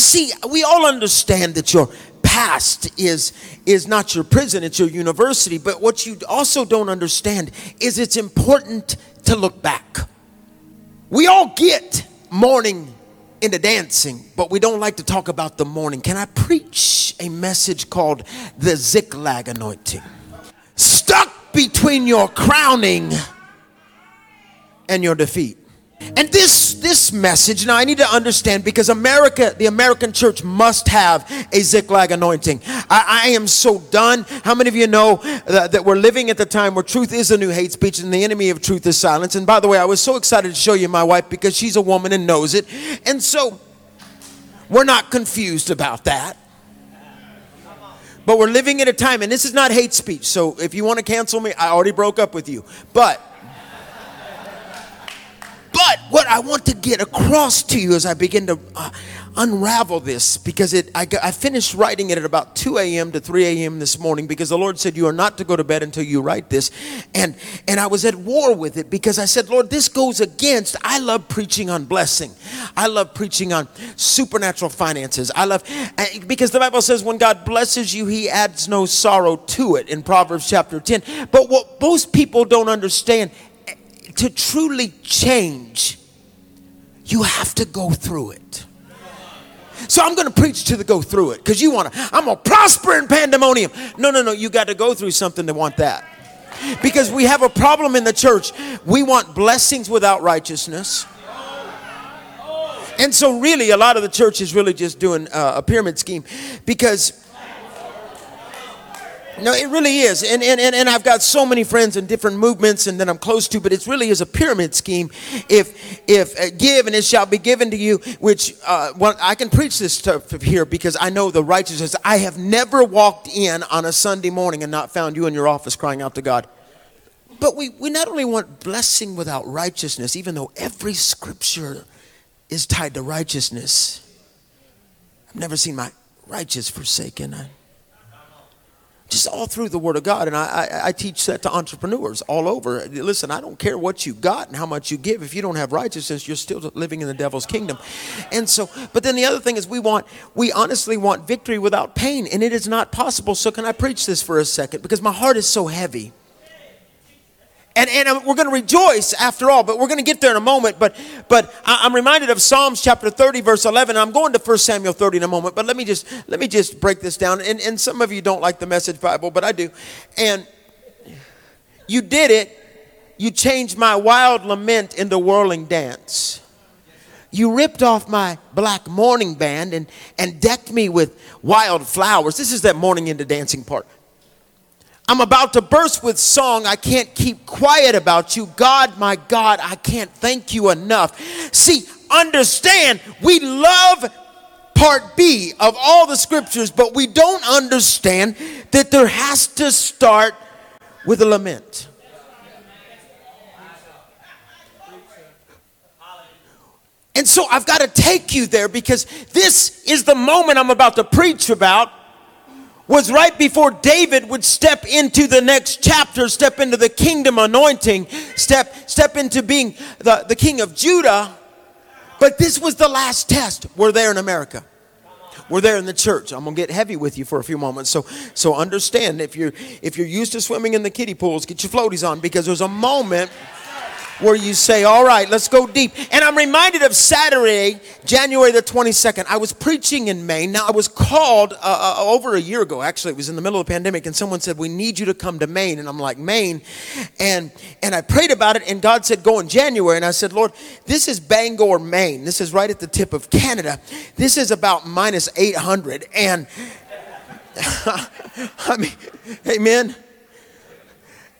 But see, we all understand that your past is is not your prison, it's your university. But what you also don't understand is it's important to look back. We all get mourning into dancing, but we don't like to talk about the mourning. Can I preach a message called the Ziklag anointing? Stuck between your crowning and your defeat. And this this message, now I need to understand because America, the American church must have a Ziklag anointing. I, I am so done. How many of you know that, that, we're living at the time where truth is a new hate speech and the enemy of truth is silence? And by the way, I was so excited to show you my wife because she's a woman and knows it. And so we're not confused about that. But we're living at a time, and this is not hate speech. So if you want to cancel me, I already broke up with you. But but what I want to get across to you as I begin to uh, unravel this, because it, I, I finished writing it at about 2 a.m. to 3 a.m. this morning, because the Lord said, You are not to go to bed until you write this. And, and I was at war with it because I said, Lord, this goes against, I love preaching on blessing. I love preaching on supernatural finances. I love, because the Bible says, when God blesses you, he adds no sorrow to it in Proverbs chapter 10. But what most people don't understand to truly change, you have to go through it. So I'm going to preach to the go through it because you want to, I'm going to prosper in pandemonium. No, no, no, you got to go through something to want that. Because we have a problem in the church. We want blessings without righteousness. And so, really, a lot of the church is really just doing uh, a pyramid scheme because no, it really is. And, and, and, and I've got so many friends in different movements and that I'm close to, but it really is a pyramid scheme. If, if uh, give and it shall be given to you, which uh, well, I can preach this stuff here because I know the righteousness. I have never walked in on a Sunday morning and not found you in your office crying out to God. But we, we not only want blessing without righteousness, even though every scripture is tied to righteousness. I've never seen my righteous forsaken. I, just all through the Word of God. And I, I, I, teach that to entrepreneurs all over. Listen, I don't care what you got and how much you give. If you don't have righteousness, you're still living in the devil's kingdom. And so, but then the other thing is we want, we honestly want victory without pain, and it is not possible. So, can I preach this for a second? Because my heart is so heavy. And, and um, we're going to rejoice after all, but we're going to get there in a moment. But, but I'm reminded of Psalms chapter 30, verse 11. I'm going to 1 Samuel 30 in a moment, but let me just, let me just break this down. And, and some of you don't like the message Bible, but I do. And you did it. You changed my wild lament into whirling dance. You ripped off my black mourning band and, and decked me with wild flowers. This is that mourning into dancing part. I'm about to burst with song. I can't keep quiet about you. God, my God, I can't thank you enough. See, understand, we love part B of all the scriptures, but we don't understand that there has to start with a lament. And so I've got to take you there because this is the moment I'm about to preach about was right before David would step into the next chapter, step into the kingdom anointing, step, step into being the, the king of Judah. But this was the last test. We're there in America. We're there in the church. I'm gonna get heavy with you for a few moments. So so understand if you're if you're used to swimming in the kiddie pools, get your floaties on because there's a moment where you say, All right, let's go deep. And I'm reminded of Saturday, January the 22nd. I was preaching in Maine. Now, I was called uh, uh, over a year ago, actually. It was in the middle of the pandemic, and someone said, We need you to come to Maine. And I'm like, Maine? And, and I prayed about it, and God said, Go in January. And I said, Lord, this is Bangor, Maine. This is right at the tip of Canada. This is about minus 800. And I mean, amen.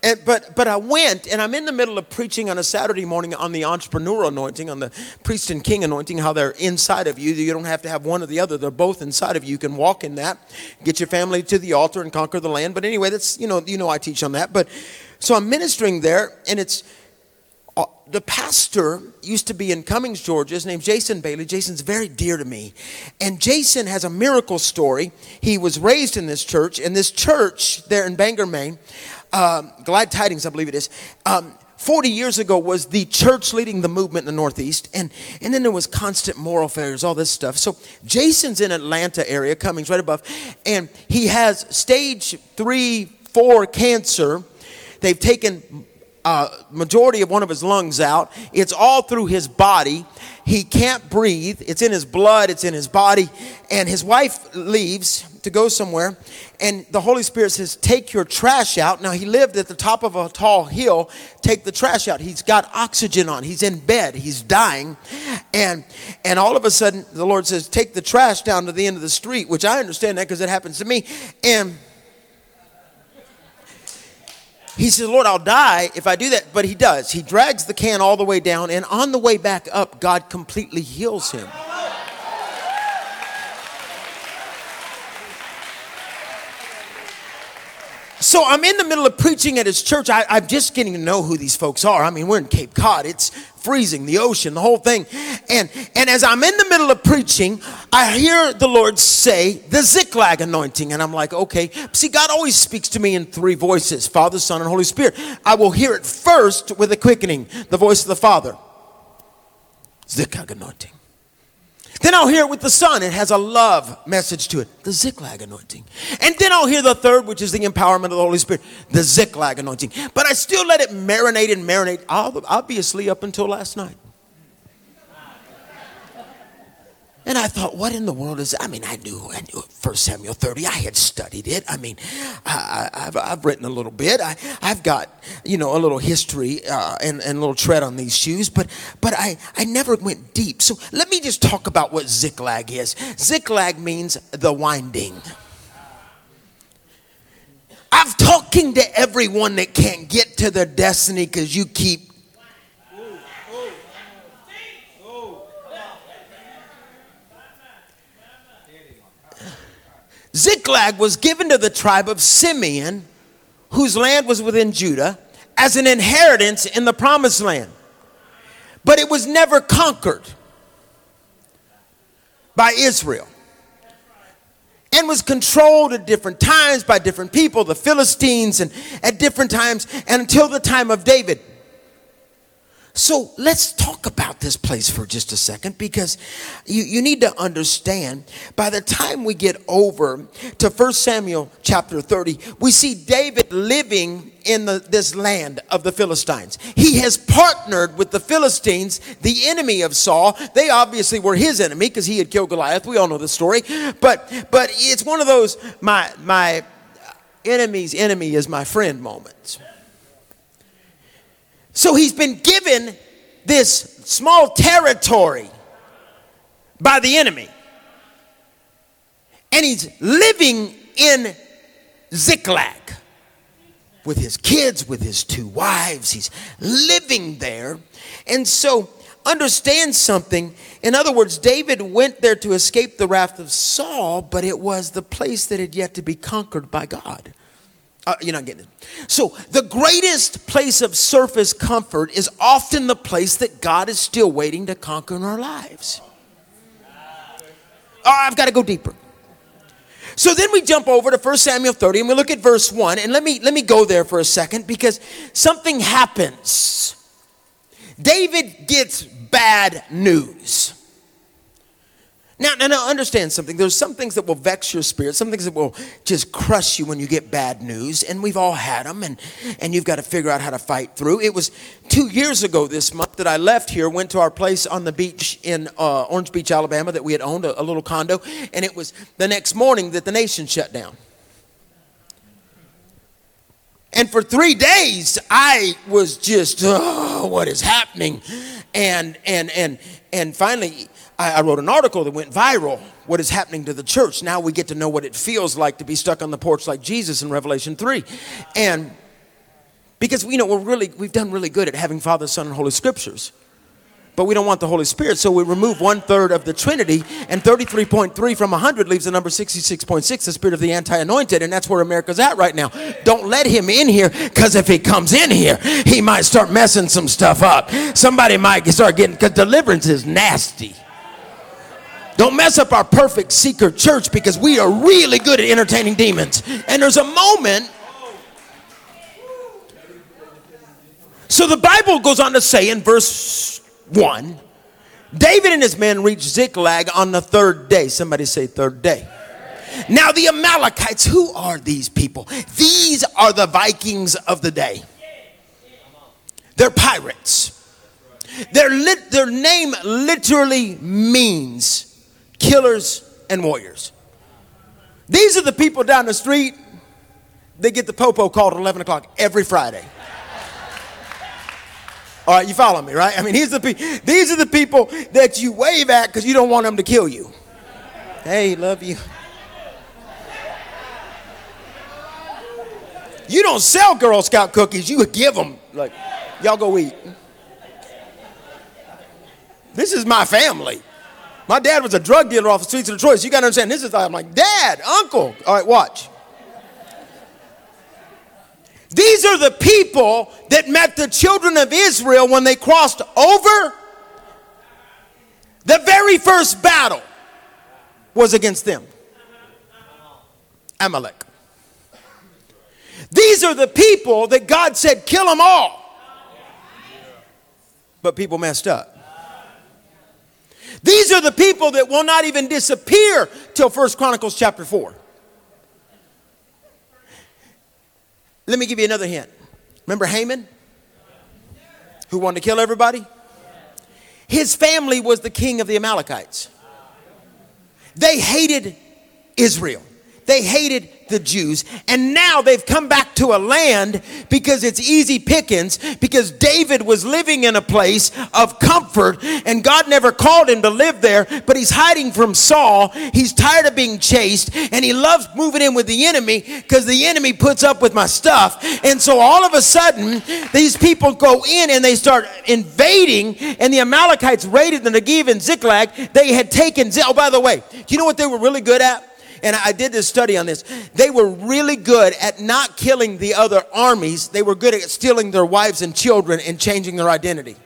And, but, but I went, and I'm in the middle of preaching on a Saturday morning on the entrepreneur anointing, on the priest and king anointing, how they're inside of you. You don't have to have one or the other, they're both inside of you. You can walk in that, get your family to the altar, and conquer the land. But anyway, that's, you know, you know I teach on that. But so I'm ministering there, and it's, uh, the pastor used to be in Cummings, Georgia. His name's Jason Bailey. Jason's very dear to me. And Jason has a miracle story. He was raised in this church, and this church there in Bangor, Maine, um, Glad Tidings, I believe it is. Um, 40 years ago was the church leading the movement in the Northeast, and, and then there was constant moral failures, all this stuff. So Jason's in Atlanta area, Cummings right above, and he has stage three, four cancer. They've taken uh, majority of one of his lungs out. It's all through his body. He can't breathe. It's in his blood. It's in his body. And his wife leaves to go somewhere, and the Holy Spirit says, "Take your trash out." Now he lived at the top of a tall hill. Take the trash out. He's got oxygen on. He's in bed. He's dying, and and all of a sudden the Lord says, "Take the trash down to the end of the street," which I understand that because it happens to me, and he says, Lord, I'll die if I do that. But he does. He drags the can all the way down, and on the way back up, God completely heals him. So I'm in the middle of preaching at his church. I, am just getting to know who these folks are. I mean, we're in Cape Cod. It's freezing, the ocean, the whole thing. And and as I'm in the middle of preaching, I hear the Lord say the Ziklag anointing, and I'm like, okay. See, God always speaks to me in three voices: Father, Son, and Holy Spirit. I will hear it first with a quickening, the voice of the Father. Ziklag anointing. Then I'll hear it with the Son. It has a love message to it, the Ziklag anointing. And then I'll hear the third, which is the empowerment of the Holy Spirit, the Ziklag anointing. But I still let it marinate and marinate, obviously, up until last night. And I thought, what in the world is? That? I mean, I knew, I knew First Samuel 30. I had studied it. I mean, I, have I've written a little bit. I, I've got, you know, a little history uh, and, and a little tread on these shoes, but but I, I never went deep. So let me just talk about what Ziklag is. Ziklag means the winding. I'm talking to everyone that can't get to their destiny because you keep Ziklag was given to the tribe of Simeon, whose land was within Judah, as an inheritance in the promised land. But it was never conquered by Israel and was controlled at different times by different people, the Philistines, and at different times, and until the time of David. So let's talk about this place for just a second because you, you need to understand by the time we get over to 1 Samuel chapter 30, we see David living in the, this land of the Philistines. He has partnered with the Philistines, the enemy of Saul. They obviously were his enemy because he had killed Goliath. We all know the story. But but it's one of those my my enemy's enemy is my friend moments. So he's been given this small territory by the enemy. And he's living in Ziklag with his kids, with his two wives. He's living there. And so, understand something. In other words, David went there to escape the wrath of Saul, but it was the place that had yet to be conquered by God. Uh, you're not getting it. So, the greatest place of surface comfort is often the place that God is still waiting to conquer in our lives. Oh, I've got to go deeper. So then we jump over to 1 Samuel 30 and we look at verse 1 and let me let me go there for a second because something happens. David gets bad news. Now, now, now, understand something. There's some things that will vex your spirit, some things that will just crush you when you get bad news, and we've all had them, and, and you've got to figure out how to fight through. It was two years ago this month that I left here, went to our place on the beach in uh, Orange Beach, Alabama, that we had owned, a, a little condo, and it was the next morning that the nation shut down. And for three days, I was just, oh, what is happening? And and and and finally, I, I wrote an article that went viral. What is happening to the church? Now we get to know what it feels like to be stuck on the porch like Jesus in Revelation 3. And because you know we're really we've done really good at having Father, Son, and Holy Scriptures. But we don't want the Holy Spirit, so we remove one third of the Trinity, and 33.3 from 100 leaves the number 66.6, the spirit of the anti anointed, and that's where America's at right now. Don't let him in here, because if he comes in here, he might start messing some stuff up. Somebody might start getting, because deliverance is nasty. Don't mess up our perfect secret church because we are really good at entertaining demons. And there's a moment. So the Bible goes on to say in verse 1 David and his men reached Ziklag on the third day. Somebody say, third day. Now, the Amalekites, who are these people? These are the Vikings of the day. They're pirates. Their, lit, their name literally means killers and warriors. These are the people down the street. They get the popo called at 11 o'clock every Friday. All right, you follow me, right? I mean, these are the, these are the people that you wave at because you don't want them to kill you. Hey, love you. You don't sell Girl Scout cookies, you give them. Like, y'all go eat. This is my family. My dad was a drug dealer off the streets of Detroit. So you got to understand, this is, I'm like, Dad, Uncle. All right, watch. These are the people that met the children of Israel when they crossed over. The very first battle was against them Amalek. These are the people that God said, kill them all. But people messed up. These are the people that will not even disappear till First Chronicles chapter 4. Let me give you another hint. Remember Haman? Who wanted to kill everybody? His family was the king of the Amalekites. They hated Israel. They hated the Jews. And now they've come back to a land because it's easy pickings, because David was living in a place of comfort and God never called him to live there, but he's hiding from Saul. He's tired of being chased and he loves moving in with the enemy because the enemy puts up with my stuff. And so all of a sudden, these people go in and they start invading, and the Amalekites raided the Negev and Ziklag. They had taken, oh, by the way, do you know what they were really good at? And I did this study on this. They were really good at not killing the other armies. They were good at stealing their wives and children and changing their identity.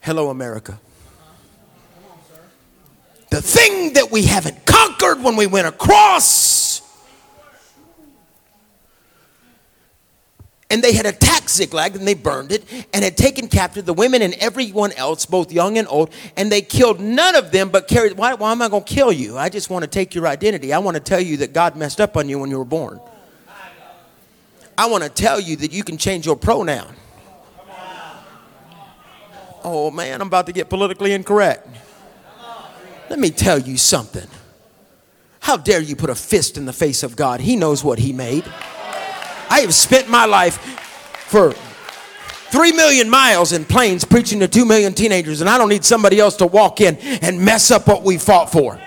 Hello, America. The thing that we haven't conquered when we went across and they had attacked Ziklag and they burned it and had taken captive the women and everyone else, both young and old, and they killed none of them but carried. Why, why am I going to kill you? I just want to take your identity. I want to tell you that God messed up on you when you were born. I want to tell you that you can change your pronoun. Oh man, I'm about to get politically incorrect. Let me tell you something. How dare you put a fist in the face of God? He knows what He made. I have spent my life for three million miles in planes preaching to two million teenagers, and I don't need somebody else to walk in and mess up what we fought for.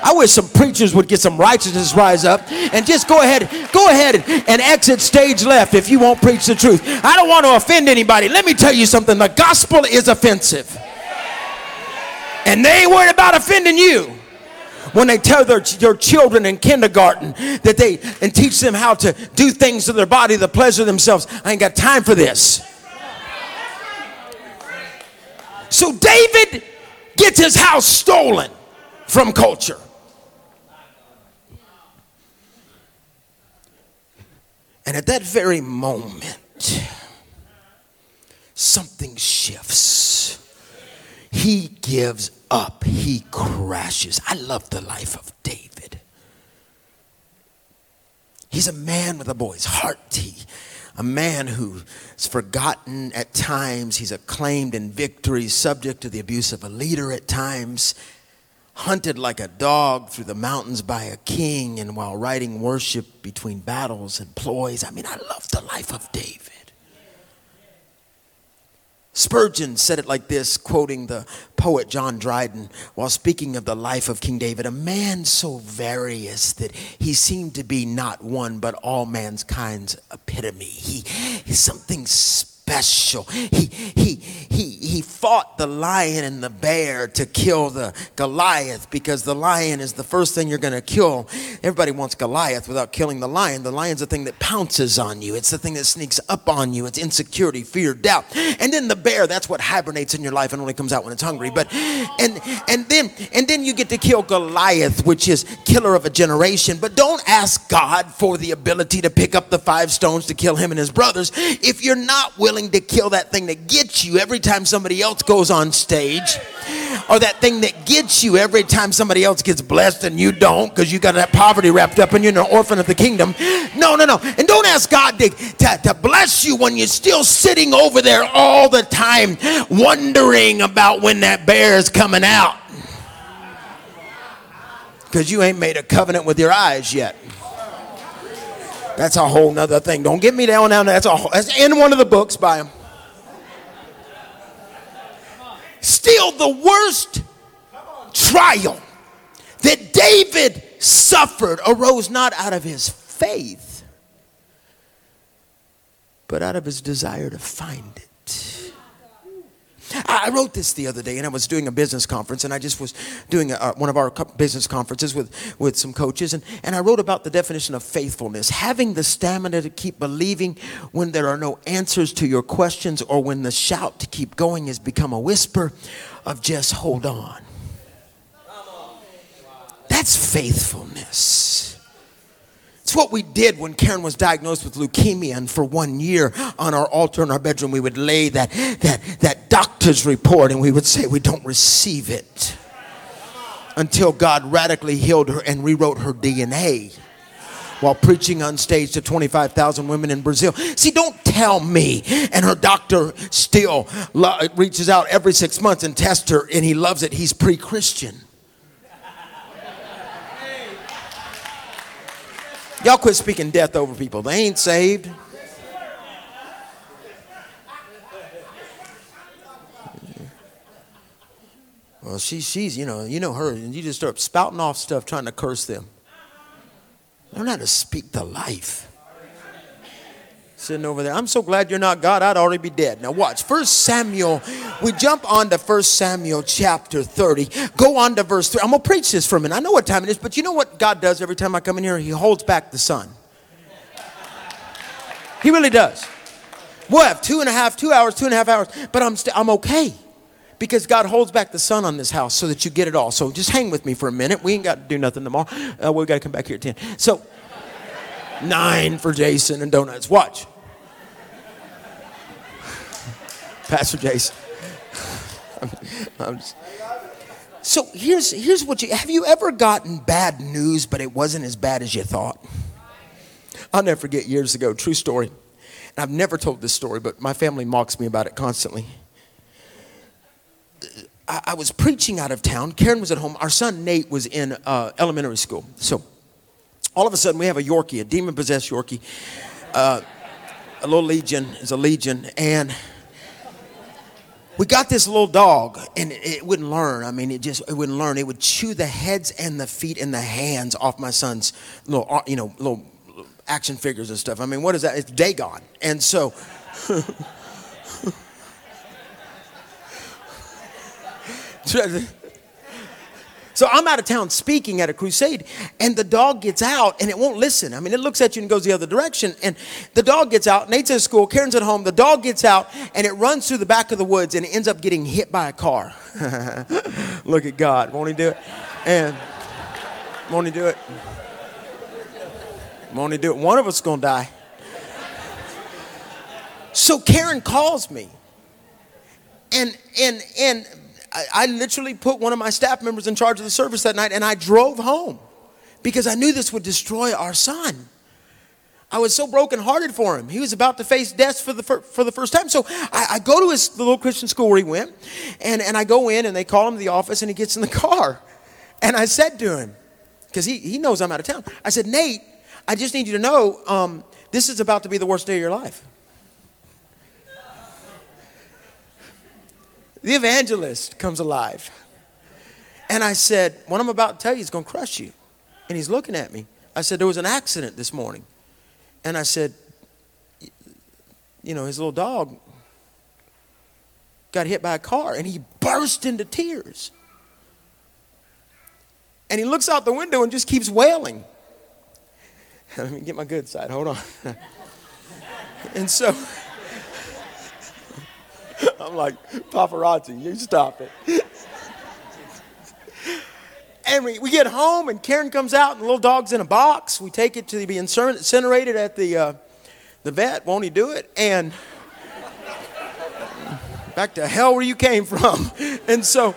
I wish some preachers would get some righteousness rise up and just go ahead, go ahead and, exit stage left if you won't preach the truth. I don't want to offend anybody. Let me tell you something. The gospel is offensive. And they ain't worried about offending you when they tell their, their children in kindergarten that they and teach them how to do things to their body the pleasure themselves. I ain't got time for this. So David gets his house stolen from culture. And at that very moment, something shifts. He gives up, he crashes. I love the life of David. He's a man with a boy's heart. He, a man who's forgotten at times. He's acclaimed in victories, subject to the abuse of a leader at times, hunted like a dog through the mountains by a king, and while writing worship between battles and ploys. I mean, I love the life of David. Spurgeon said it like this, quoting the poet John Dryden while speaking of the life of King David a man so various that he seemed to be not one but all mankind's epitome. He is something special special. He, he, he, he fought the lion and the bear to kill the Goliath because the lion is the first thing you're going to kill. Everybody wants Goliath without killing the lion. The lion's the thing that pounces on you, it's the thing that sneaks up on you. It's insecurity, fear, doubt. And then the bear, that's what hibernates in your life and only comes out when it's hungry. But and and then and then you get to kill Goliath, which is killer of a generation. But don't ask God for the ability to pick up the five stones to kill him and his brothers if you're not willing to kill that thing that gets you every time somebody else goes on stage or that thing that gets you every time somebody else gets blessed and you don't because you got that poverty wrapped up and you're an orphan of the kingdom. No, no, no. And don't ask God to, to, to bless you when you're still sitting over there all the time wondering about when that bear is coming out because you ain't made a covenant with your eyes yet. That's a whole nother thing. Don't get me down down. That's a that's in one of the books by him. Still, the worst trial that David suffered arose not out of his faith, but out of his desire to find it. I wrote this the other day, and I was doing a business conference, and I just was doing a, one of our business conferences with, with some coaches, and, and I wrote about the definition of faithfulness having the stamina to keep believing when there are no answers to your questions, or when the shout to keep going has become a whisper of just hold on. That's faithfulness. It's what we did when Karen was diagnosed with leukemia, and for one year on our altar in our bedroom, we would lay that, that, that doctor's report and we would say, We don't receive it until God radically healed her and rewrote her DNA while preaching on stage to 25,000 women in Brazil. See, don't tell me. And her doctor still lo- reaches out every six months and tests her, and he loves it. He's pre Christian. Y'all quit speaking death over people. They ain't saved. Well, she, she's, you know, you know her, and you just start spouting off stuff trying to curse them. Learn how to speak the life sitting over there. I'm so glad you're not God. I'd already be dead. Now watch. First Samuel. We jump on to First Samuel chapter 30. Go on to verse 3. I'm gonna preach this for a minute. I know what time it is, but you know what God does every time I come in here? He holds back the sun. He really does. We'll have two and a half, two hours, two and a half hours, but I'm st- I'm okay. Because God holds back the sun on this house so that you get it all. So just hang with me for a minute. We ain't got to do nothing tomorrow. Uh, we got to come back here at 10. So, nine for Jason and donuts. Watch. Pastor Jason. I'm just, so here's here's what you have you ever gotten bad news, but it wasn't as bad as you thought? I'll never forget years ago, true story. And I've never told this story, but my family mocks me about it constantly. I, I was preaching out of town. Karen was at home. Our son Nate was in uh, elementary school. So all of a sudden, we have a Yorkie, a demon possessed Yorkie. Uh, a little legion is a legion. And we got this little dog and it, it, wouldn't learn. I mean, it just it wouldn't learn. It would chew the heads and the feet and the hands off my son's little, uh, you know, little action figures and stuff. I mean, what is that? It's Dagon. And so. So I'm out of town speaking at a crusade, and the dog gets out and it won't listen. I mean, it looks at you and goes the other direction. And the dog gets out. Nate's at school, Karen's at home. The dog gets out and it runs through the back of the woods and it ends up getting hit by a car. Look at God. Won't he do it? And won't he do it? Won't he do it? One of us is to die. So Karen calls me. And and and I, I literally put one of my staff members in charge of the service that night and I drove home because I knew this would destroy our son. I was so brokenhearted for him. He was about to face death for the, fir- for the first time. So I, I go to his little Christian school where he went, and, and I go in, and they call him to the office, and he gets in the car. And I said to him, because he, he knows I'm out of town, I said, Nate, I just need you to know um, this is about to be the worst day of your life. The evangelist comes alive. And I said, What I'm about to tell you is going to crush you. And he's looking at me. I said, There was an accident this morning. And I said, You know, his little dog got hit by a car and he burst into tears. And he looks out the window and just keeps wailing. Let me get my good side. Hold on. and so I'm like, paparazzi, you stop it. and we, we get home, and Karen comes out, and the little dog's in a box. We take it to be incinerated at the, uh, the vet. Won't he do it? And back to hell where you came from. And so,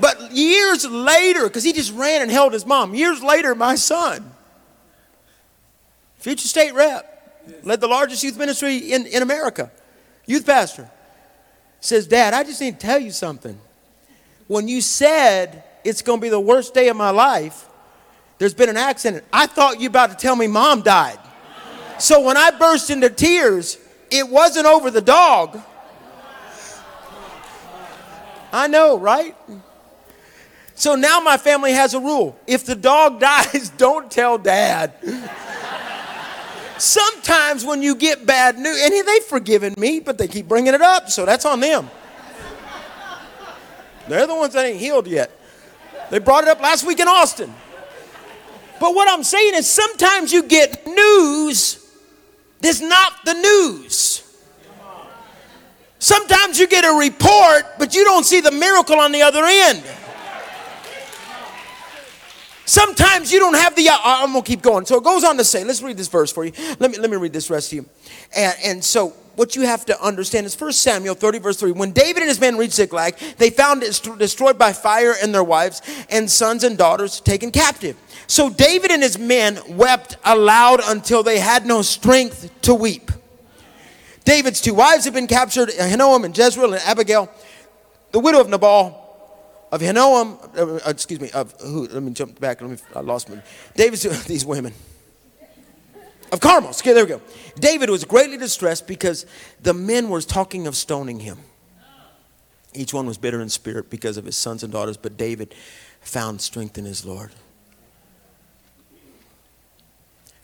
but years later, because he just ran and held his mom, years later, my son, future state rep, led the largest youth ministry in, in America, youth pastor, says, Dad, I just need to tell you something. When you said it's going to be the worst day of my life, there's been an accident. I thought you about to tell me mom died. So when I burst into tears, it wasn't over the dog. I know, right? So now my family has a rule. If the dog dies, don't tell dad. Sometimes when you get bad news, and they've forgiven me, but they keep bringing it up, so that's on them. They're the ones that ain't healed yet. They brought it up last week in Austin. But what I'm saying is sometimes you get news that's not the news. Sometimes you get a report, but you don't see the miracle on the other end. Sometimes you don't have the. Uh, I'm gonna keep going. So it goes on to say. Let's read this verse for you. Let me let me read this rest to you. And, and so what you have to understand is First Samuel 30 verse 3. When David and his men reached Ziklag, they found it destroyed by fire and their wives and sons and daughters taken captive. So David and his men wept aloud until they had no strength to weep. David's two wives had been captured, Ahinoam and Jezreel and Abigail. The widow of Nabal, of Ahinoam, uh, excuse me, of who? Let me jump back. Let me, I lost me. David's, these women. Of Carmel. Okay, there we go. David was greatly distressed because the men were talking of stoning him. Each one was bitter in spirit because of his sons and daughters, but David found strength in his Lord.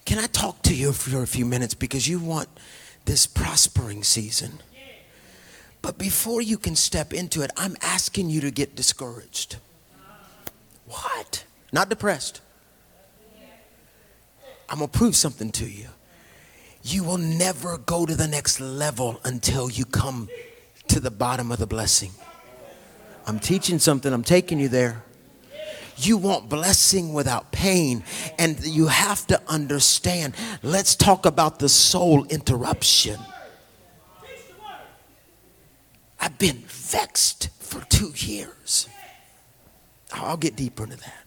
Can I talk to you for a few minutes because you want this prospering season? But before you can step into it, I'm asking you to get discouraged. What? Not depressed. I'm going to prove something to you. You will never go to the next level until you come to the bottom of the blessing. I'm teaching something, I'm taking you there. You want blessing without pain. And you have to understand. Let's talk about the soul interruption. I've been vexed for two years. I'll get deeper into that.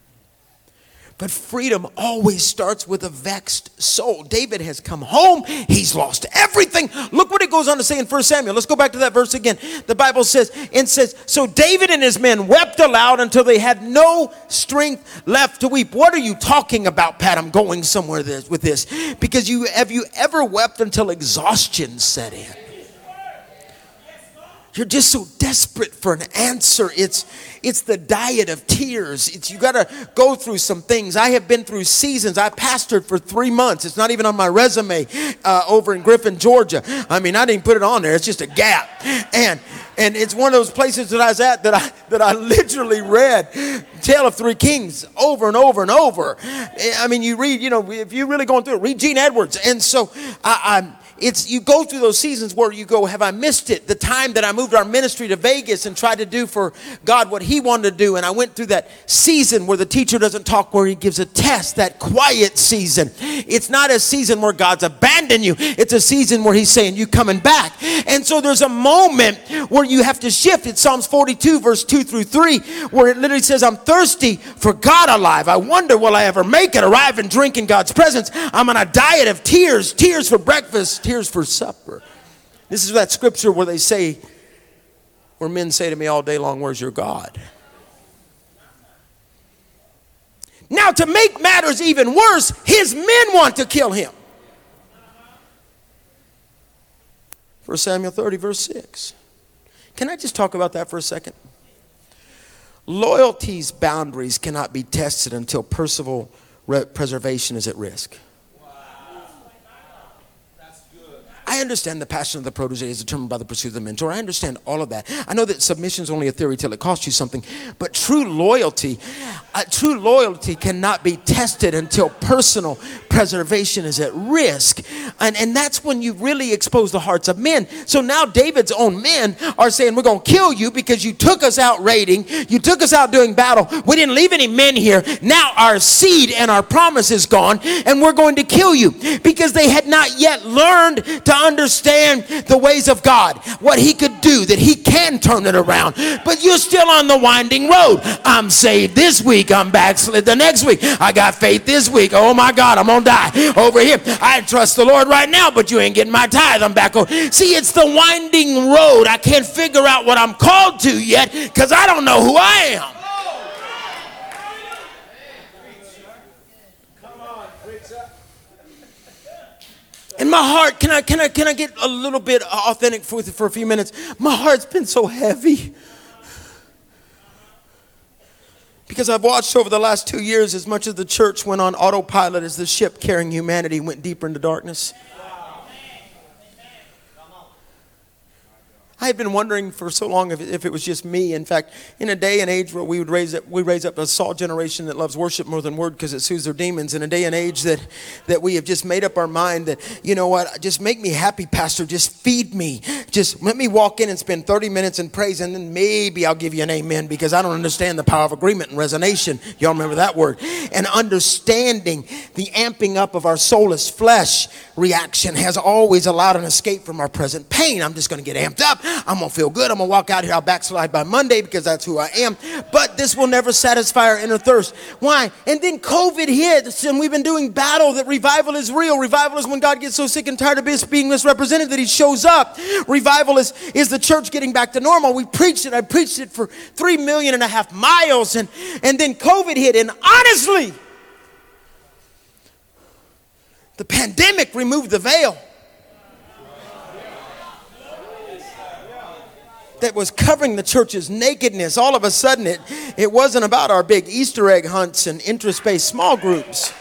But freedom always starts with a vexed soul. David has come home. He's lost everything. Look what it goes on to say in 1 Samuel. Let's go back to that verse again. The Bible says, and says, So David and his men wept aloud until they had no strength left to weep. What are you talking about, Pat? I'm going somewhere with this. Because you have you ever wept until exhaustion set in? You're just so desperate for an answer. It's it's the diet of tears. It's you got to go through some things. I have been through seasons. I pastored for three months. It's not even on my resume uh, over in Griffin, Georgia. I mean, I didn't put it on there. It's just a gap, and and it's one of those places that I was at that I that I literally read Tale of Three Kings over and over and over. I mean, you read, you know, if you're really going through it, read Gene Edwards, and so I, I'm it's you go through those seasons where you go, have I missed it? The time that I moved our ministry to Vegas and tried to do for God what He wanted to do, and I went through that season where the teacher doesn't talk, where He gives a test, that quiet season. It's not a season where God's abandoned you. It's a season where He's saying you coming back. And so there's a moment where you have to shift. It's Psalms 42, verse 2 through 3, where it literally says, I'm thirsty for God alive. I wonder will I ever make it, arrive and drink in God's presence. I'm on a diet of tears, tears for breakfast tears for supper. This is that scripture where they say, where men say to me all day long, Where's your God? Now, to make matters even worse, his men want to kill him. 1 Samuel 30, verse 6. Can I just talk about that for a second? Loyalty's boundaries cannot be tested until personal preservation is at risk. I understand the passion of the protege is determined by the pursuit of the mentor. I understand all of that. I know that submission is only a theory till it costs you something, but true loyalty, uh, true loyalty cannot be tested until personal preservation is at risk. And, and that's when you really expose the hearts of men. So now David's own men are saying, We're going to kill you because you took us out raiding, you took us out doing battle. We didn't leave any men here. Now our seed and our promise is gone, and we're going to kill you because they had not yet learned to understand the ways of God, what He could do, that He can turn it around. But you're still on the winding road. I'm saved this week, I'm backslid the next week. I got faith this week. Oh my God, I'm gonna die over here. I trust the Lord right now, but you ain't getting my tithe. I'm back over. See, it's the winding road. I can't figure out what I'm called to yet because I don't know who I am. In my heart, can I, can I, can I get a little bit authentic for, for a few minutes? My heart's been so heavy. Because I've watched over the last two years as much as the church went on autopilot as the ship carrying humanity went deeper into darkness. Had been wondering for so long if, if it was just me. In fact, in a day and age where we would raise up, we raise up a salt generation that loves worship more than word because it soothes their demons. In a day and age that that we have just made up our mind that you know what, just make me happy, Pastor. Just feed me. Just let me walk in and spend 30 minutes in praise, and then maybe I'll give you an amen because I don't understand the power of agreement and resonation. Y'all remember that word? And understanding the amping up of our soulless flesh reaction has always allowed an escape from our present pain. I'm just going to get amped up. I'm going to feel good. I'm going to walk out here. I'll backslide by Monday because that's who I am. But this will never satisfy our inner thirst. Why? And then COVID hit, and we've been doing battle that revival is real. Revival is when God gets so sick and tired of being misrepresented that he shows up. Revival is, is the church getting back to normal. We preached it. I preached it for three million and a half miles. And, and then COVID hit. And honestly, the pandemic removed the veil. That was covering the church's nakedness. All of a sudden, it, it wasn't about our big Easter egg hunts and interest based small groups.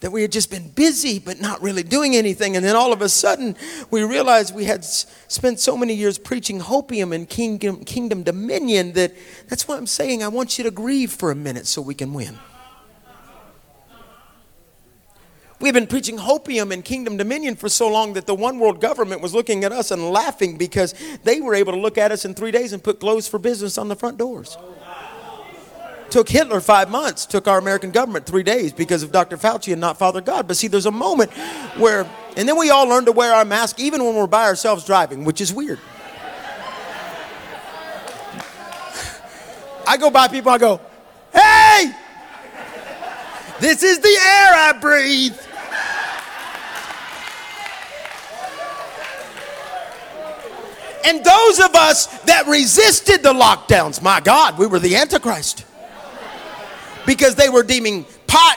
That we had just been busy but not really doing anything. And then all of a sudden, we realized we had spent so many years preaching hopium and kingdom, kingdom dominion that that's why I'm saying I want you to grieve for a minute so we can win. We've been preaching hopium and kingdom dominion for so long that the one world government was looking at us and laughing because they were able to look at us in three days and put clothes for business on the front doors. Took Hitler five months, took our American government three days because of Dr. Fauci and not Father God. But see, there's a moment where, and then we all learn to wear our mask even when we're by ourselves driving, which is weird. I go by people, I go, hey, this is the air I breathe. And those of us that resisted the lockdowns, my God, we were the Antichrist. Because they were deeming pot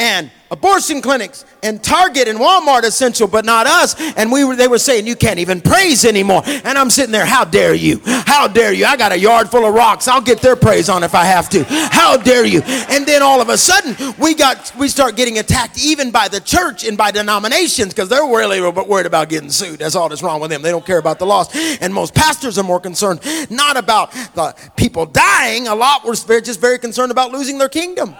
and abortion clinics and Target and Walmart essential, but not us. And we were, they were saying, you can't even praise anymore. And I'm sitting there, how dare you? How dare you? I got a yard full of rocks. I'll get their praise on if I have to. How dare you? And then all of a sudden, we got, we start getting attacked even by the church and by denominations because they're really worried about getting sued. That's all that's wrong with them. They don't care about the loss. And most pastors are more concerned not about the people dying. A lot were just very concerned about losing their kingdom.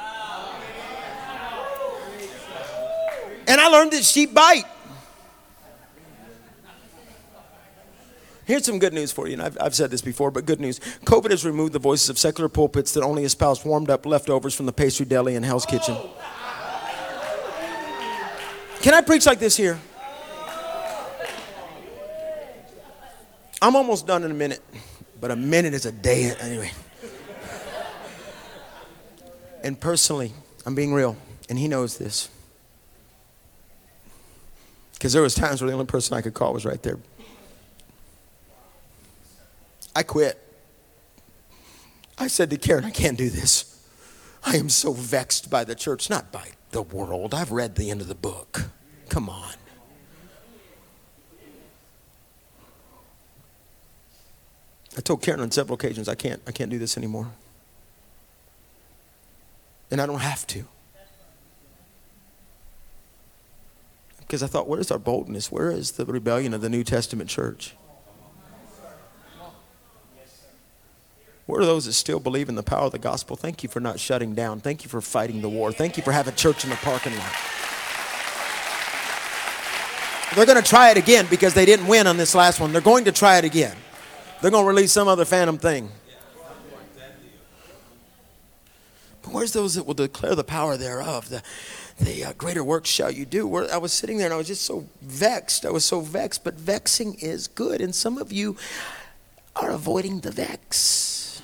And I learned that sheep bite. Here's some good news for you, and I've, I've, said this before, but good news. COVID has removed the voices of secular pulpits that only espouse warmed up leftovers from the pastry deli and Hell's Kitchen. Can I preach like this here? I'm almost done in a minute, but a minute is a day. Anyway. And personally, I'm being real, and he knows this. Because there was times where the only person I could call was right there. I quit. I said to Karen, I can't do this. I am so vexed by the church, not by the world. I've read the end of the book. Come on. I told Karen on several occasions, I can't, I can't do this anymore. And I don't have to. Because I thought, where is our boldness? Where is the rebellion of the New Testament church? Where are those that still believe in the power of the gospel? Thank you for not shutting down. Thank you for fighting the war. Thank you for having church in the parking lot. They're going to try it again because they didn't win on this last one. They're going to try it again. They're going to release some other phantom thing. But where's those that will declare the power thereof? The, the uh, greater works shall you do. Where I was sitting there and I was just so vexed. I was so vexed, but vexing is good. And some of you are avoiding the vex.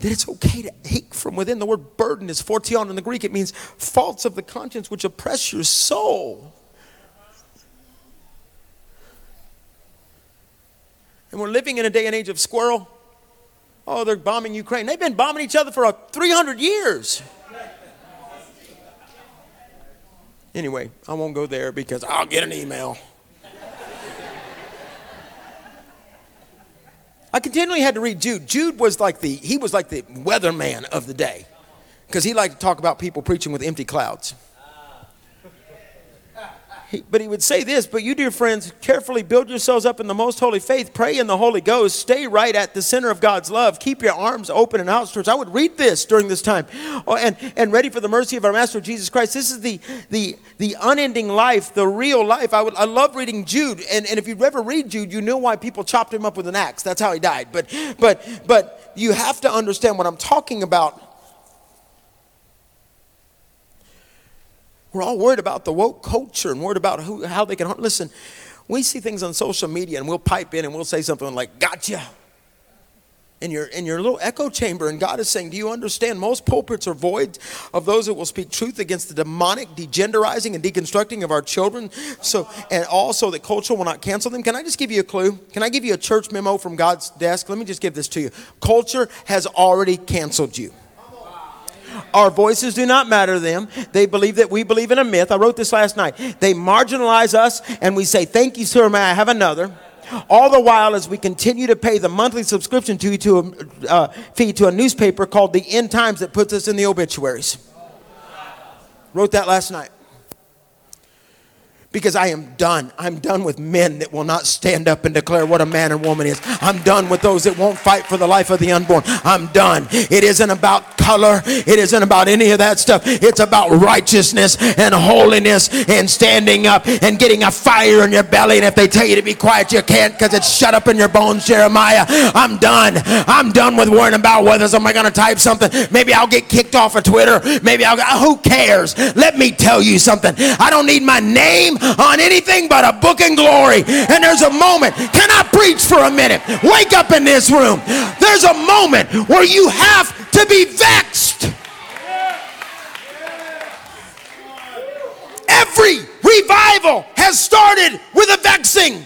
That it's okay to ache from within. The word burden is phortion in the Greek. It means faults of the conscience which oppress your soul. And we're living in a day and age of squirrel. Oh, they're bombing Ukraine. They've been bombing each other for 300 years. Anyway, I won't go there because I'll get an email. I continually had to read Jude. Jude was like the he was like the weatherman of the day because he liked to talk about people preaching with empty clouds. But he would say this, but you, dear friends, carefully build yourselves up in the most holy faith, pray in the Holy Ghost, stay right at the center of God's love, keep your arms open and outstretched. I would read this during this time. Oh, and, and ready for the mercy of our Master Jesus Christ. This is the, the, the unending life, the real life. I, would, I love reading Jude. And, and if you've ever read Jude, you know why people chopped him up with an axe. That's how he died. But, but, but you have to understand what I'm talking about We're all worried about the woke culture and worried about who, how they can. Listen, we see things on social media and we'll pipe in and we'll say something like, gotcha. In your, in your little echo chamber, and God is saying, Do you understand? Most pulpits are void of those that will speak truth against the demonic degenderizing and deconstructing of our children. So, and also that culture will not cancel them. Can I just give you a clue? Can I give you a church memo from God's desk? Let me just give this to you. Culture has already canceled you. Our voices do not matter to them. They believe that we believe in a myth. I wrote this last night. They marginalize us and we say, Thank you, sir. May I have another? All the while, as we continue to pay the monthly subscription to, to a, uh, fee to a newspaper called The End Times that puts us in the obituaries. Wrote that last night because I am done. I'm done with men that will not stand up and declare what a man and woman is. I'm done with those that won't fight for the life of the unborn. I'm done. It isn't about color, it isn't about any of that stuff. It's about righteousness and holiness and standing up and getting a fire in your belly. And if they tell you to be quiet, you can't because it's shut up in your bones, Jeremiah. I'm done. I'm done with worrying about whether somebody going to type something. Maybe I'll get kicked off of Twitter. Maybe I'll. Who cares? Let me tell you something. I don't need my name on anything but a book and glory. And there's a moment. Can I preach for a minute? Wake up in this room. There's a moment where you have to be vexed. Every revival has started with a vexing.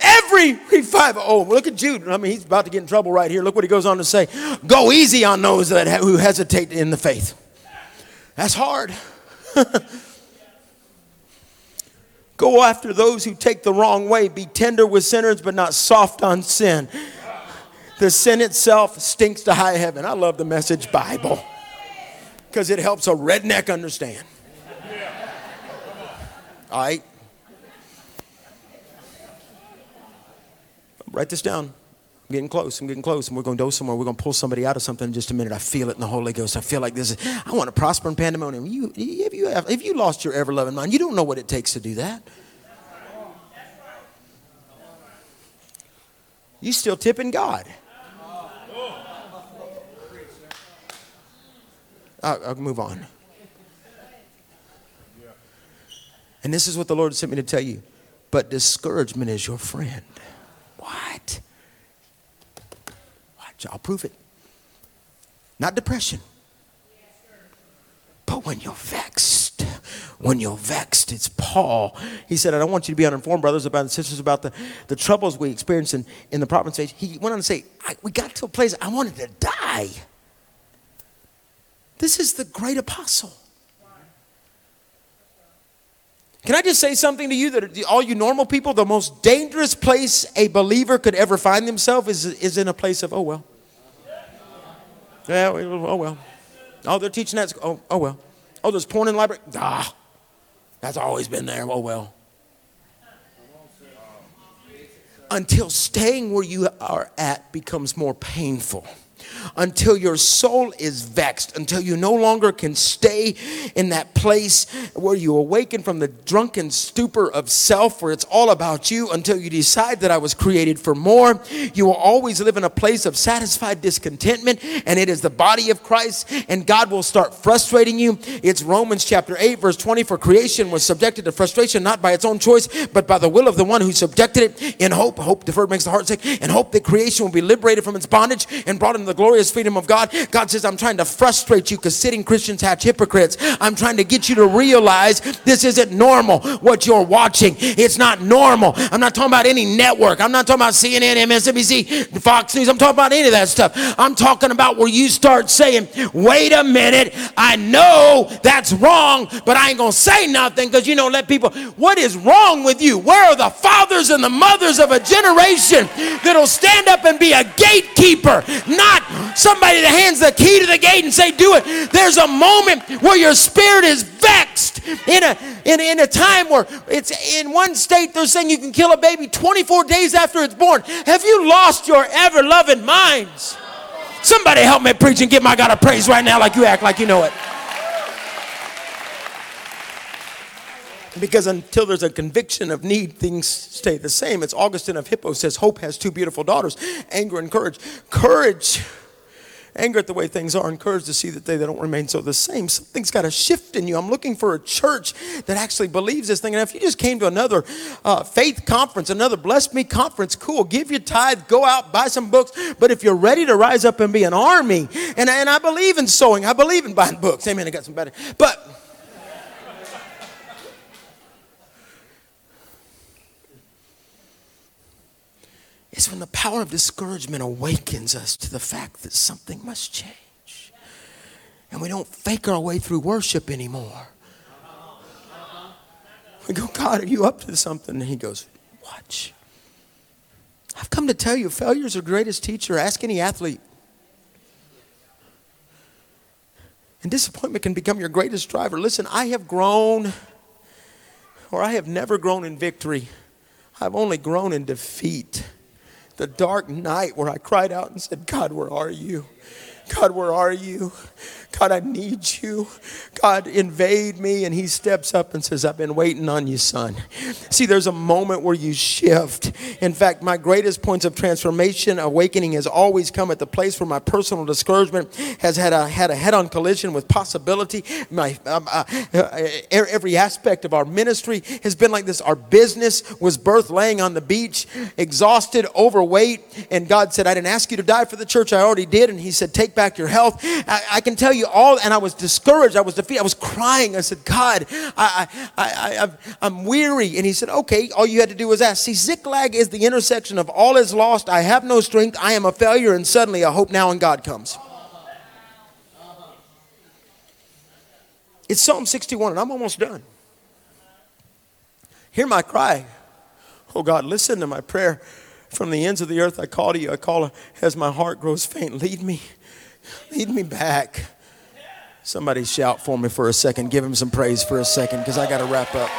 Every revival. Oh, look at Jude. I mean, he's about to get in trouble right here. Look what he goes on to say. Go easy on those that who hesitate in the faith. That's hard. Go after those who take the wrong way. Be tender with sinners, but not soft on sin. The sin itself stinks to high heaven. I love the message Bible because it helps a redneck understand. All right? Write this down. I'm getting close. I'm getting close. And we're going to go somewhere. We're going to pull somebody out of something in just a minute. I feel it in the Holy Ghost. I feel like this is, I want to prosper in pandemonium. You, if, you have, if you lost your ever loving mind, you don't know what it takes to do that. You still tipping God. I'll, I'll move on. And this is what the Lord sent me to tell you. But discouragement is your friend. What? Watch, I'll prove it. Not depression. But when you're vexed, when you're vexed, it's Paul. He said, I don't want you to be uninformed, brothers about and sisters, about the, the troubles we experience in, in the province age. He went on to say, We got to a place I wanted to die. This is the great apostle. Can I just say something to you that all you normal people, the most dangerous place a believer could ever find themselves is, is in a place of, oh, well. Yeah, oh, well. Oh, they're teaching that. Oh, oh, well. Oh, there's porn in the library. Ah. That's always been there. Oh, well. Until staying where you are at becomes more painful until your soul is vexed, until you no longer can stay in that place where you awaken from the drunken stupor of self, where it's all about you, until you decide that I was created for more. You will always live in a place of satisfied discontentment, and it is the body of Christ, and God will start frustrating you. It's Romans chapter 8, verse 20 for creation was subjected to frustration not by its own choice, but by the will of the one who subjected it in hope. Hope deferred makes the heart sick, and hope that creation will be liberated from its bondage and brought into the glorious freedom of God. God says, I'm trying to frustrate you because sitting Christians hatch hypocrites. I'm trying to get you to realize this isn't normal what you're watching. It's not normal. I'm not talking about any network. I'm not talking about CNN, MSNBC, Fox News. I'm talking about any of that stuff. I'm talking about where you start saying, wait a minute, I know that's wrong, but I ain't going to say nothing because you don't let people, what is wrong with you? Where are the fathers and the mothers of a generation that'll stand up and be a gatekeeper, not somebody that hands the key to the gate and say, do it. There's a moment where your spirit is vexed in a, in, in a time where it's in one state they're saying you can kill a baby 24 days after it's born. Have you lost your ever loving minds? Somebody help me preach and give my God a praise right now like you act like you know it. Because until there's a conviction of need, things stay the same. It's Augustine of Hippo says, Hope has two beautiful daughters anger and courage. Courage anger at the way things are, encouraged to see that they, they don't remain so the same. Something's got to shift in you. I'm looking for a church that actually believes this thing. And if you just came to another uh, faith conference, another Bless Me conference, cool. Give your tithe, go out, buy some books. But if you're ready to rise up and be an army, and, and I believe in sowing, I believe in buying books. Amen. I got some better. But is when the power of discouragement awakens us to the fact that something must change. And we don't fake our way through worship anymore. We go, God, are you up to something? And He goes, Watch. I've come to tell you, failure's the greatest teacher. Ask any athlete. And disappointment can become your greatest driver. Listen, I have grown, or I have never grown in victory. I've only grown in defeat the dark night where I cried out and said, God, where are you? God, where are you? God, I need you. God, invade me. And he steps up and says, I've been waiting on you, son. See, there's a moment where you shift. In fact, my greatest points of transformation, awakening, has always come at the place where my personal discouragement has had a, had a head on collision with possibility. My, um, uh, uh, every aspect of our ministry has been like this. Our business was birthed laying on the beach, exhausted, overweight. And God said, I didn't ask you to die for the church. I already did. And he said, Take back your health. I, I can tell you all, and I was discouraged. I was defeated. I was crying. I said, God, I, I, I, am weary. And he said, okay, all you had to do was ask. See, Ziklag is the intersection of all is lost. I have no strength. I am a failure. And suddenly a hope now in God comes. It's Psalm 61, and I'm almost done. Hear my cry. Oh God, listen to my prayer. From the ends of the earth, I call to you. I call as my heart grows faint. Lead me Lead me back. Somebody shout for me for a second. Give him some praise for a second because I got to wrap up.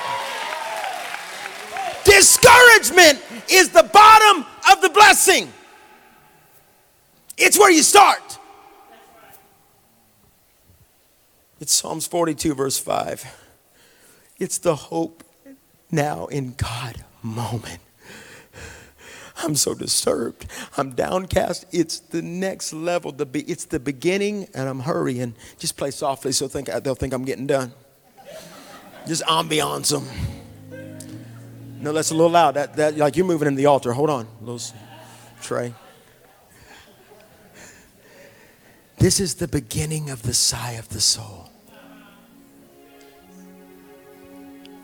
Discouragement is the bottom of the blessing, it's where you start. It's Psalms 42, verse 5. It's the hope now in God moment. I'm so disturbed. I'm downcast. It's the next level. The be, it's the beginning, and I'm hurrying. Just play softly so think, they'll think I'm getting done. Just ambiance them. No, that's a little loud. That, that, like you're moving in the altar. Hold on, little Trey. This is the beginning of the sigh of the soul.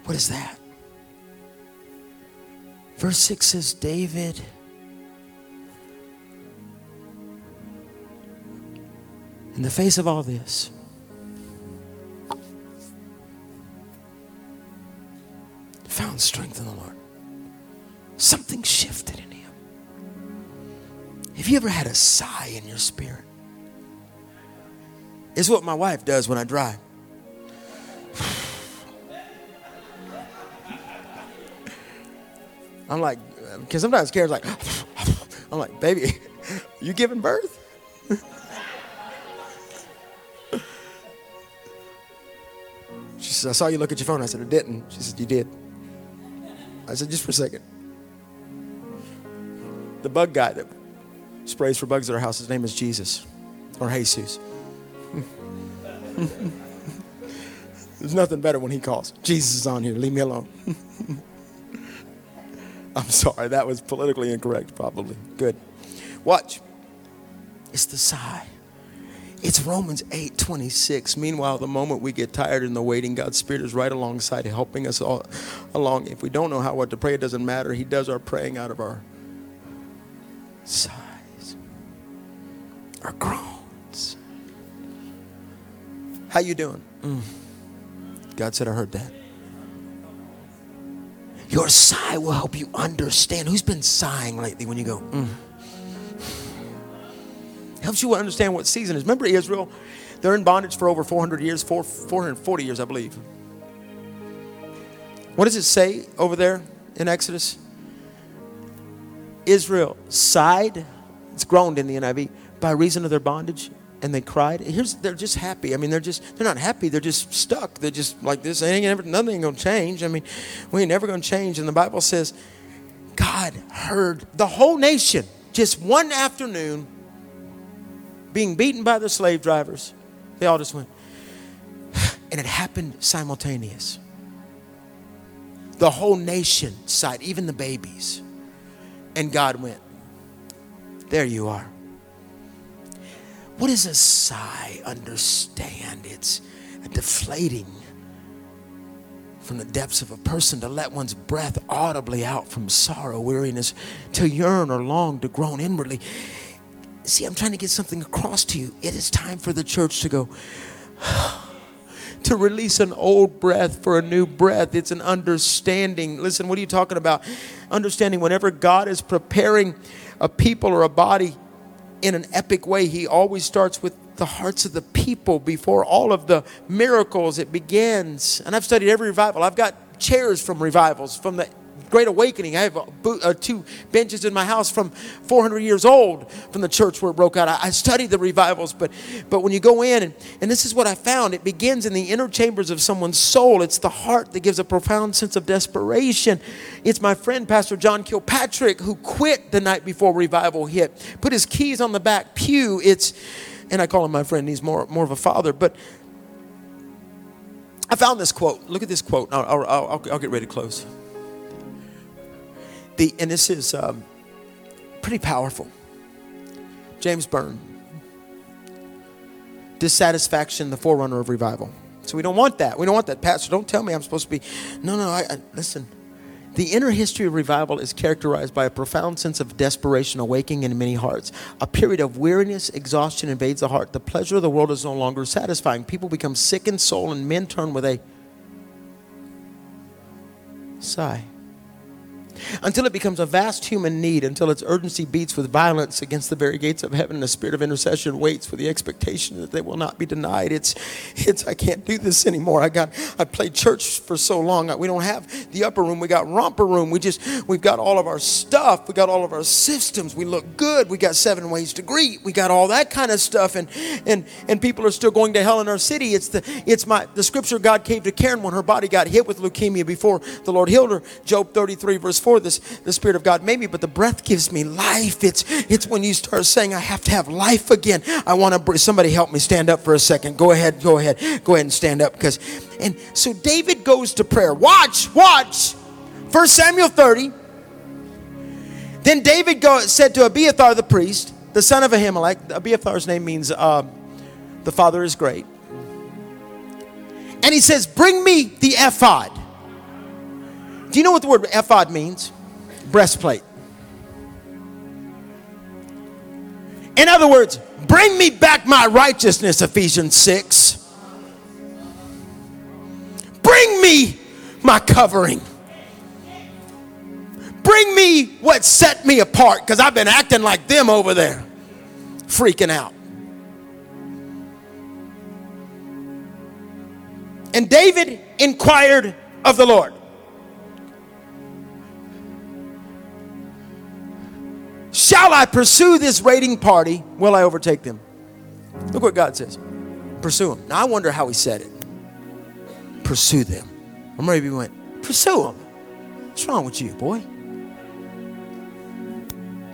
What is that? Verse 6 says, David. In the face of all this, found strength in the Lord. Something shifted in him. Have you ever had a sigh in your spirit? It's what my wife does when I drive. I'm like, because sometimes Karen's like, I'm like, baby, you giving birth? she said, I saw you look at your phone. I said, I didn't. She said, You did. I said, Just for a second. The bug guy that sprays for bugs at our house, his name is Jesus or Jesus. There's nothing better when he calls. Jesus is on here. Leave me alone. I'm sorry, that was politically incorrect, probably. Good. Watch. It's the sigh. It's Romans 8 26. Meanwhile, the moment we get tired in the waiting, God's Spirit is right alongside, helping us all along. If we don't know how what to pray, it doesn't matter. He does our praying out of our sighs, our groans. How you doing? Mm. God said, I heard that. Your sigh will help you understand. Who's been sighing lately when you go, mm. Helps you understand what season is. Remember Israel? They're in bondage for over 400 years, four, 440 years, I believe. What does it say over there in Exodus? Israel sighed, it's groaned in the NIV, by reason of their bondage and they cried. Here's they're just happy. I mean, they're just they're not happy. They're just stuck. They're just like this. Ain't ever, nothing gonna change. I mean, we ain't never gonna change. And the Bible says, God heard the whole nation just one afternoon being beaten by the slave drivers. They all just went, and it happened simultaneous. The whole nation sighed, even the babies. And God went, There you are. What is a sigh? Understand it's a deflating from the depths of a person to let one's breath audibly out from sorrow, weariness, to yearn or long, to groan inwardly. See, I'm trying to get something across to you. It is time for the church to go. to release an old breath for a new breath. It's an understanding. Listen, what are you talking about? Understanding whenever God is preparing a people or a body in an epic way. He always starts with the hearts of the people before all of the miracles. It begins. And I've studied every revival. I've got chairs from revivals, from the Great Awakening. I have uh, two benches in my house from 400 years old from the church where it broke out. I, I studied the revivals, but, but when you go in, and, and this is what I found it begins in the inner chambers of someone's soul. It's the heart that gives a profound sense of desperation. It's my friend, Pastor John Kilpatrick, who quit the night before revival hit, put his keys on the back pew. It's, and I call him my friend, he's more, more of a father, but I found this quote. Look at this quote. I'll, I'll, I'll, I'll get ready to close. The, and this is um, pretty powerful. James Byrne. Dissatisfaction, the forerunner of revival. So we don't want that. We don't want that. Pastor, don't tell me I'm supposed to be. No, no, I, I listen. The inner history of revival is characterized by a profound sense of desperation awaking in many hearts. A period of weariness, exhaustion invades the heart. The pleasure of the world is no longer satisfying. People become sick in soul, and men turn with a sigh until it becomes a vast human need, until its urgency beats with violence against the very gates of heaven, the spirit of intercession waits for the expectation that they will not be denied. It's, it's, I can't do this anymore. I got, I played church for so long. We don't have the upper room. We got romper room. We just, we've got all of our stuff. We got all of our systems. We look good. We got seven ways to greet. We got all that kind of stuff. And, and, and people are still going to hell in our city. It's the, it's my, the scripture God gave to Karen when her body got hit with leukemia before the Lord healed her. Job 33 verse 4 this the spirit of god made me but the breath gives me life. It's it's when you start saying i have to have life again. I want to somebody help me stand up for a second. Go ahead go ahead. Go ahead and stand up because and so david goes to prayer. Watch watch. First samuel 30 then david go, said to abiathar the priest the son of ahimelech abiathar's name means uh, the father is great. And he says bring me the ephod do you know what the word ephod means? Breastplate. In other words, bring me back my righteousness, Ephesians 6. Bring me my covering. Bring me what set me apart because I've been acting like them over there, freaking out. And David inquired of the Lord. Shall I pursue this raiding party? Will I overtake them? Look what God says. Pursue them. Now I wonder how he said it. Pursue them. Or maybe he went, pursue them. What's wrong with you, boy?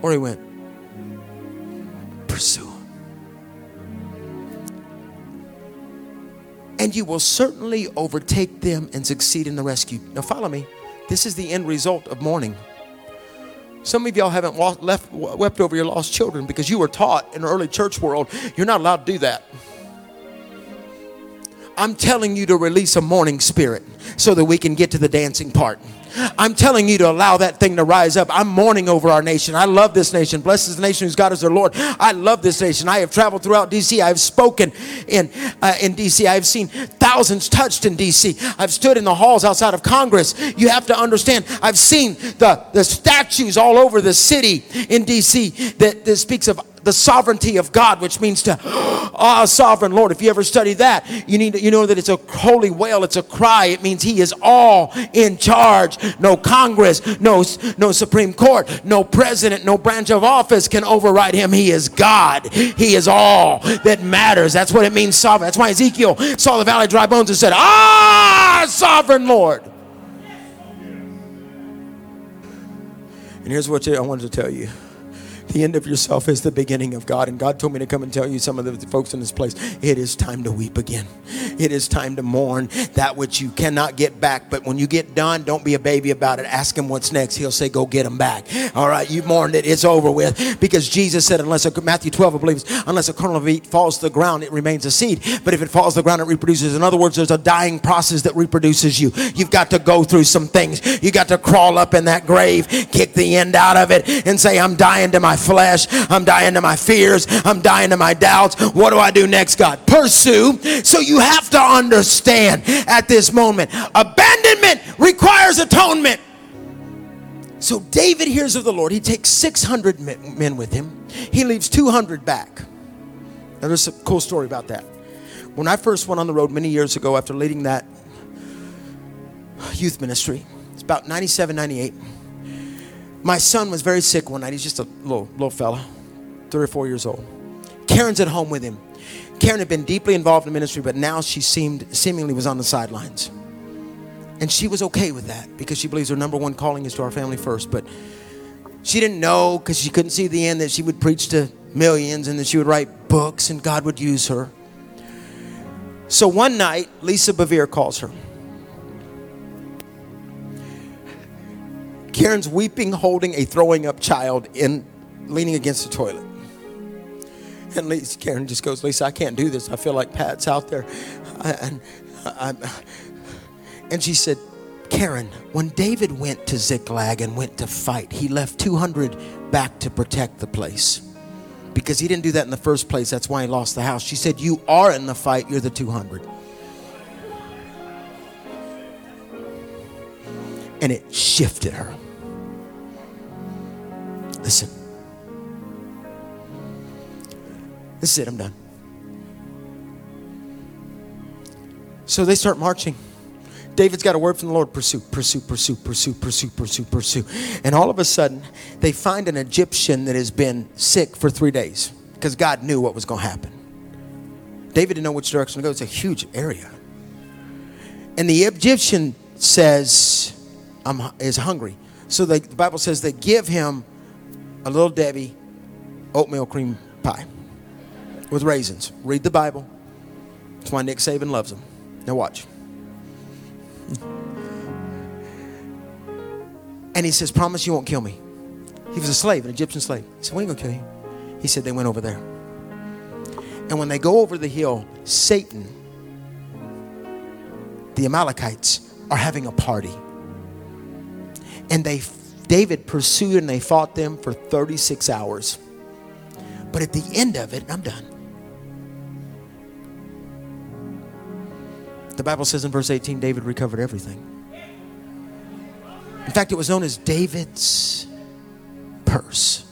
Or he went, pursue them. And you will certainly overtake them and succeed in the rescue. Now follow me. This is the end result of mourning. Some of y'all haven't left, wept over your lost children because you were taught in the early church world you're not allowed to do that. I'm telling you to release a mourning spirit so that we can get to the dancing part. I'm telling you to allow that thing to rise up. I'm mourning over our nation. I love this nation. Blessed is the nation whose God is their Lord. I love this nation. I have traveled throughout DC. I've spoken in uh, in DC. I've seen thousands touched in DC. I've stood in the halls outside of Congress. You have to understand. I've seen the the statues all over the city in DC that, that speaks of the sovereignty of God, which means to, ah, sovereign Lord. If you ever study that, you need to, you know that it's a holy wail, it's a cry. It means He is all in charge. No Congress, no, no Supreme Court, no president, no branch of office can override Him. He is God. He is all that matters. That's what it means, sovereign. That's why Ezekiel saw the valley of dry bones and said, Ah, sovereign Lord. And here's what I wanted to tell you. The end of yourself is the beginning of God. And God told me to come and tell you, some of the folks in this place, it is time to weep again. It is time to mourn that which you cannot get back. But when you get done, don't be a baby about it. Ask him what's next. He'll say, go get Him back. All right, you've mourned it. It's over with. Because Jesus said, unless a, Matthew 12, I believe, unless a kernel of wheat falls to the ground, it remains a seed. But if it falls to the ground, it reproduces. In other words, there's a dying process that reproduces you. You've got to go through some things. You got to crawl up in that grave, kick the end out of it, and say, I'm dying to my flesh. I'm dying to my fears. I'm dying to my doubts. What do I do next, God? Pursue. So you have to understand at this moment abandonment requires atonement. So David hears of the Lord. He takes 600 men with him, he leaves 200 back. Now, there's a cool story about that. When I first went on the road many years ago after leading that youth ministry, it's about 97, 98 my son was very sick one night. He's just a little, little fella, three or four years old. Karen's at home with him. Karen had been deeply involved in ministry, but now she seemed seemingly was on the sidelines. And she was okay with that because she believes her number one calling is to our family first. But she didn't know because she couldn't see the end that she would preach to millions and that she would write books and God would use her. So one night, Lisa Bevere calls her. Karen's weeping, holding a throwing up child in leaning against the toilet. And Lisa, Karen just goes, Lisa, I can't do this. I feel like Pat's out there. I, and, I, and she said, Karen, when David went to Ziklag and went to fight, he left 200 back to protect the place. Because he didn't do that in the first place. That's why he lost the house. She said, You are in the fight, you're the 200. And it shifted her. Listen. This is it, I'm done. So they start marching. David's got a word from the Lord pursue, pursue, pursue, pursue, pursue, pursue, pursue. And all of a sudden, they find an Egyptian that has been sick for three days because God knew what was going to happen. David didn't know which direction to go. It's a huge area. And the Egyptian says, I'm, is hungry. So they, the Bible says they give him a little Debbie oatmeal cream pie with raisins. Read the Bible. That's why Nick Saban loves them. Now watch. And he says, Promise you won't kill me. He was a slave, an Egyptian slave. He said, We ain't gonna kill you. He said, They went over there. And when they go over the hill, Satan, the Amalekites, are having a party. And they David pursued and they fought them for 36 hours. But at the end of it, I'm done. The Bible says in verse 18, David recovered everything. In fact, it was known as David's purse.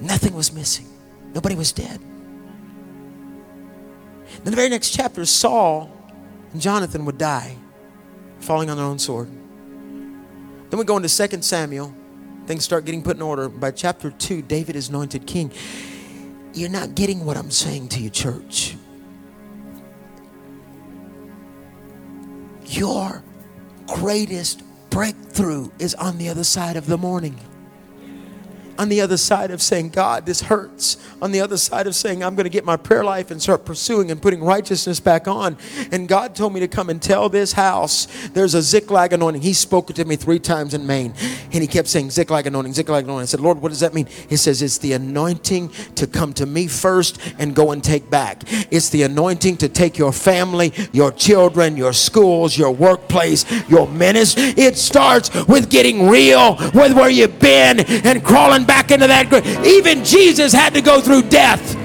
Nothing was missing, nobody was dead. Then the very next chapter, Saul and Jonathan would die falling on their own sword. Then we go into 2 Samuel things start getting put in order. By chapter 2, David is anointed king. You're not getting what I'm saying to you, church. Your greatest breakthrough is on the other side of the mourning on the other side of saying, God, this hurts, on the other side of saying, I'm going to get my prayer life and start pursuing and putting righteousness back on. And God told me to come and tell this house there's a Ziklag anointing. He spoke to me three times in Maine, and he kept saying, Ziklag anointing, Ziklag anointing. I said, Lord, what does that mean? He says, It's the anointing to come to me first and go and take back. It's the anointing to take your family, your children, your schools, your workplace, your ministry. It starts with getting real with where you've been and crawling back into that grave. Even Jesus had to go through death.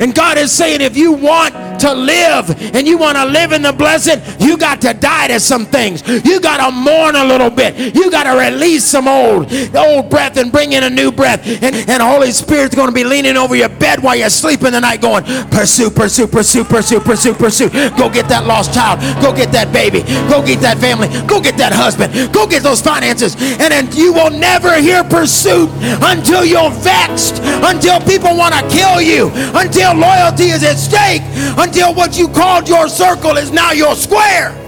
And God is saying, if you want to live and you want to live in the blessed, you got to die to some things. You got to mourn a little bit. You got to release some old old breath and bring in a new breath. And, and Holy Spirit's going to be leaning over your bed while you're sleeping the night going, pursue, pursue, pursue, pursue, pursue, pursue. Go get that lost child. Go get that baby. Go get that family. Go get that husband. Go get those finances. And then you will never hear pursuit until you're vexed, until people want to kill you, until loyalty is at stake, until what you called your circle is now your square.